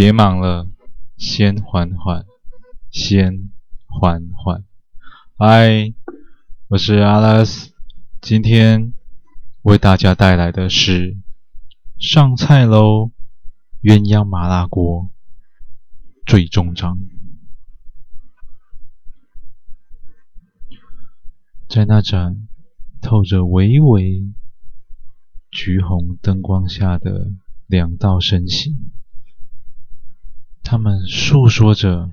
别忙了，先缓缓，先缓缓。嗨，我是阿拉斯，今天为大家带来的是上菜喽，鸳鸯麻辣锅最终章。在那盏透着微微橘红灯光下的两道身形，他们诉说着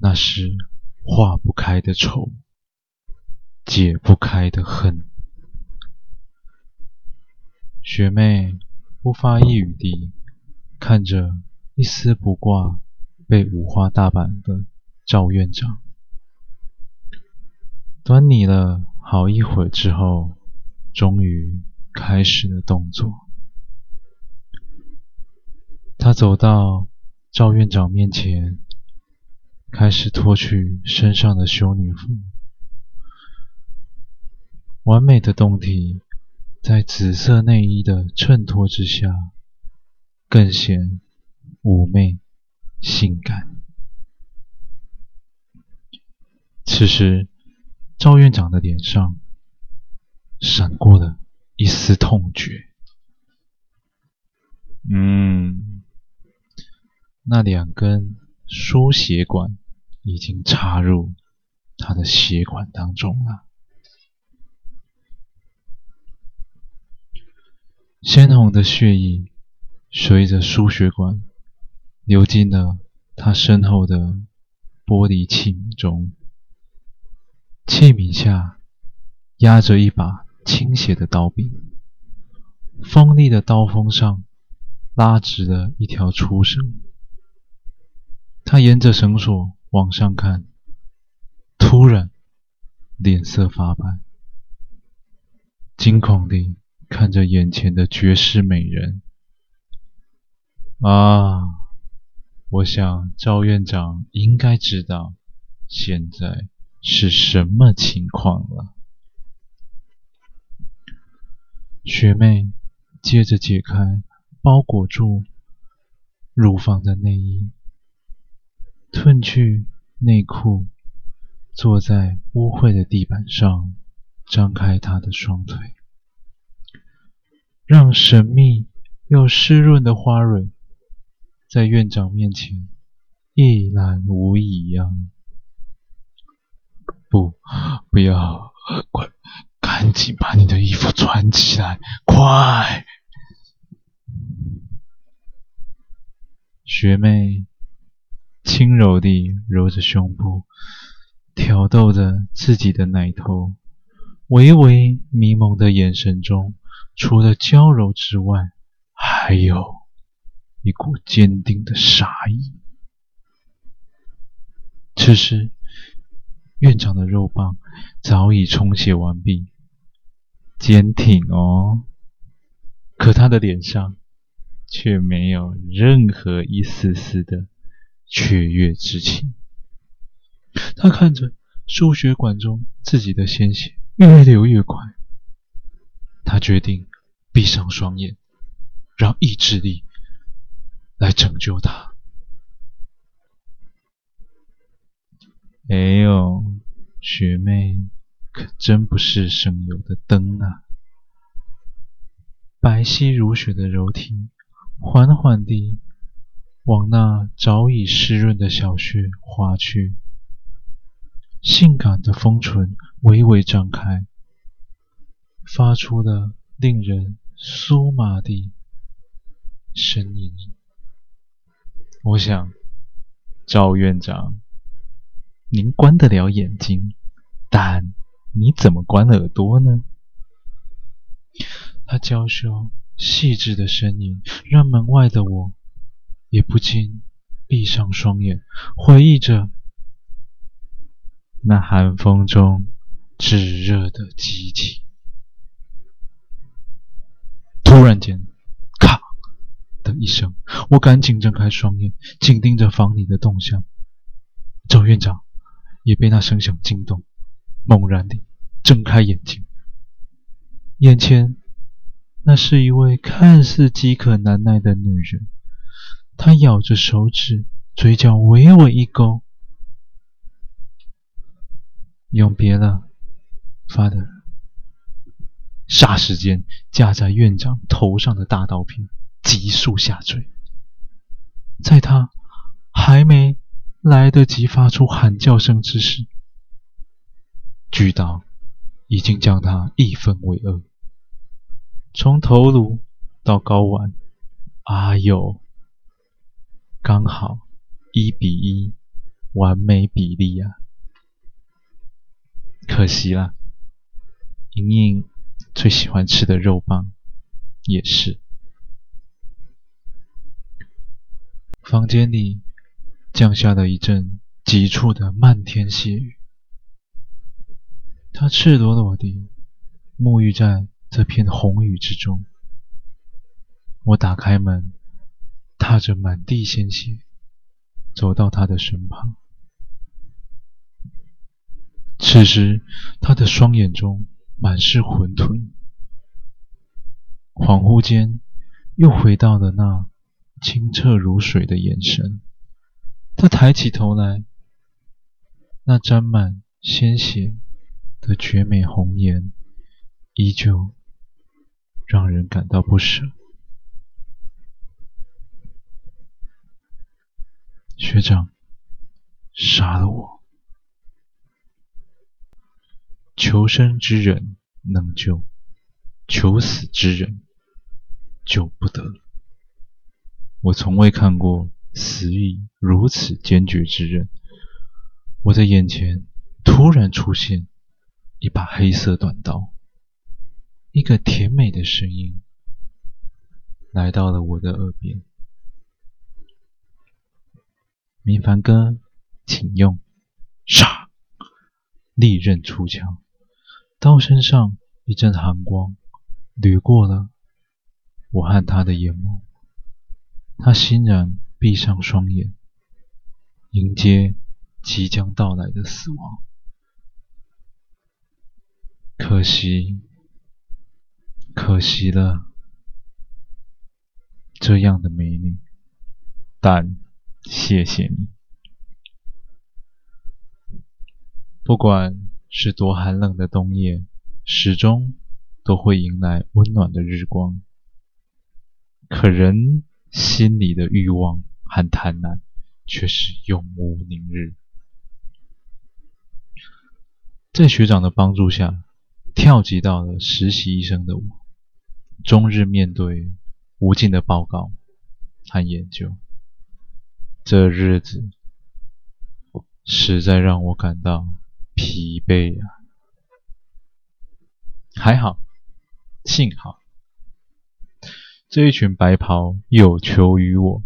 那是化不开的仇，解不开的恨。学妹不发一语地看着一丝不挂、被五花大绑的赵院长。端倪了好一会儿之后，终于开始了动作。他走到赵院长面前，开始脱去身上的修女服。完美的胴体在紫色内衣的衬托之下，更显妩媚性感。此时，赵院长的脸上闪过了一丝痛觉。嗯，那两根输血管已经插入他的血管当中了。鲜红的血液随着输血管流进了他身后的玻璃器皿中。器皿下压着一把倾斜的刀柄，锋利的刀锋上拉直了一条粗绳。他沿着绳索往上看，突然脸色发白，惊恐地看着眼前的绝世美人。啊，我想赵院长应该知道现在。是什么情况了？学妹接着解开包裹住乳房的内衣，褪去内裤，坐在污秽的地板上，张开他的双腿，让神秘又湿润的花蕊在院长面前一览无遗呀。不，不要！快，赶紧把你的衣服穿起来！快！学妹轻柔地揉着胸部，挑逗着自己的奶头，微微迷蒙的眼神中，除了娇柔之外，还有一股坚定的杀意。此时。院长的肉棒早已充血完毕，坚挺哦，可他的脸上却没有任何一丝丝的雀跃之情。他看着输血管中自己的鲜血越流越快，他决定闭上双眼，让意志力来拯救他。哎呦，学妹可真不是省油的灯啊！白皙如雪的柔体缓缓地往那早已湿润的小穴滑去，性感的丰唇微微张开，发出了令人酥麻的声音。我想，赵院长。您关得了眼睛，但你怎么关耳朵呢？他娇羞细致的声音让门外的我也不禁闭上双眼，回忆着那寒风中炙热的激情。突然间，咔的一声，我赶紧睁开双眼，紧盯着房里的动向。赵院长。也被那声响惊动，猛然地睁开眼睛，眼前那是一位看似饥渴难耐的女人，他咬着手指，嘴角微微一勾。永别了，Father。霎时间，架在院长头上的大刀片急速下坠，在他还没来得及发出喊叫声之时，巨刀已经将他一分为二，从头颅到睾丸，啊哟，刚好一比一，完美比例啊！可惜了，莹莹最喜欢吃的肉棒也是。房间里降下了一阵急促的漫天细雨。他赤裸裸地沐浴在这片红雨之中。我打开门，踏着满地鲜血，走到他的身旁。此时，他的双眼中满是混沌，恍惚间又回到了那清澈如水的眼神。他抬起头来，那沾满鲜血的绝美红颜，依旧让人感到不舍。学长，杀了我！求生之人能救，求死之人救不得。我从未看过死意如此坚决之人。我的眼前突然出现一把黑色短刀，一个甜美的声音来到了我的耳边：“明凡哥，请用。”杀！利刃出鞘。刀身上一阵寒光掠过了我和他的眼眸，他欣然闭上双眼，迎接即将到来的死亡。可惜，可惜了，这样的美女，但谢谢你。不管。是多寒冷的冬夜，始终都会迎来温暖的日光。可人心里的欲望和贪婪却是永无宁日。在学长的帮助下，跳级到了实习医生的我，终日面对无尽的报告和研究，这日子实在让我感到。疲惫啊！还好，幸好，这一群白袍有求于我，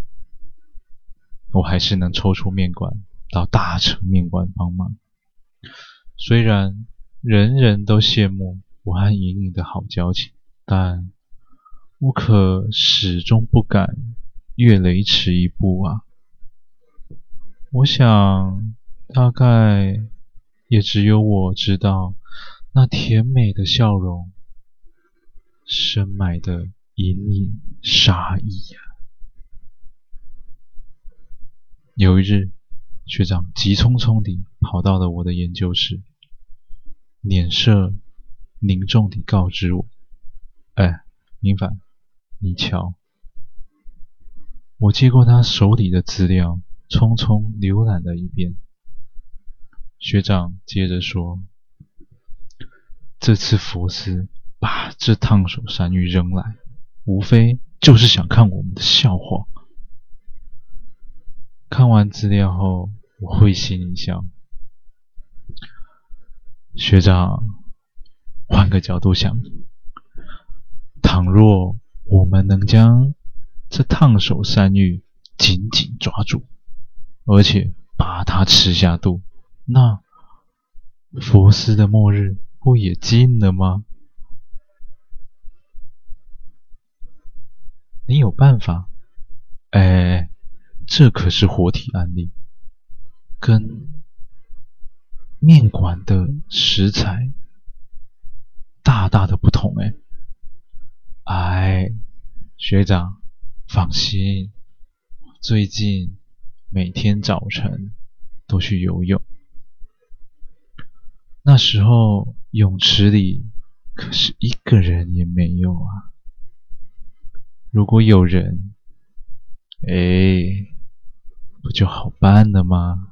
我还是能抽出面馆到大成面馆帮忙。虽然人人都羡慕我和莹莹的好交情，但我可始终不敢越雷池一步啊！我想，大概。也只有我知道，那甜美的笑容深埋的隐隐杀意呀。有一日，学长急匆匆地跑到了我的研究室，脸色凝重地告知我：“哎，明凡，你瞧。”我接过他手里的资料，匆匆浏览了一遍。学长接着说：“这次佛斯把这烫手山芋扔来，无非就是想看我们的笑话。”看完资料后，我会心一笑。学长，换个角度想，倘若我们能将这烫手山芋紧紧抓住，而且把它吃下肚，那佛斯的末日不也近了吗？你有办法？哎，这可是活体案例，跟面馆的食材大大的不同哎。哎，学长，放心，最近每天早晨都去游泳。那时候泳池里可是一个人也没有啊！如果有人，哎，不就好办了吗？